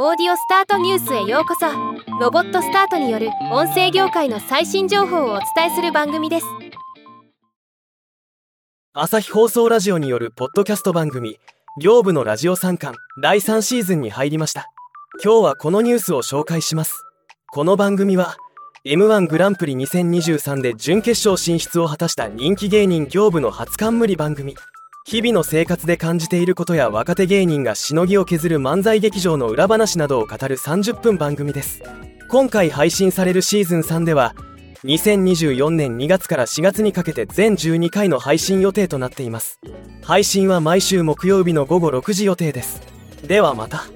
オーディオスタートニュースへようこそ。ロボットスタートによる音声業界の最新情報をお伝えする番組です。朝日放送ラジオによるポッドキャスト番組業務のラジオ三冠第3シーズンに入りました。今日はこのニュースを紹介します。この番組は M1 グランプリ2023で準決勝進出を果たした人気芸人業務の初冠番組。日々の生活で感じていることや若手芸人がしのぎを削る漫才劇場の裏話などを語る30分番組です。今回配信されるシーズン3では2024年2月から4月にかけて全12回の配信予定となっています。配信は毎週木曜日の午後6時予定です。ではまた。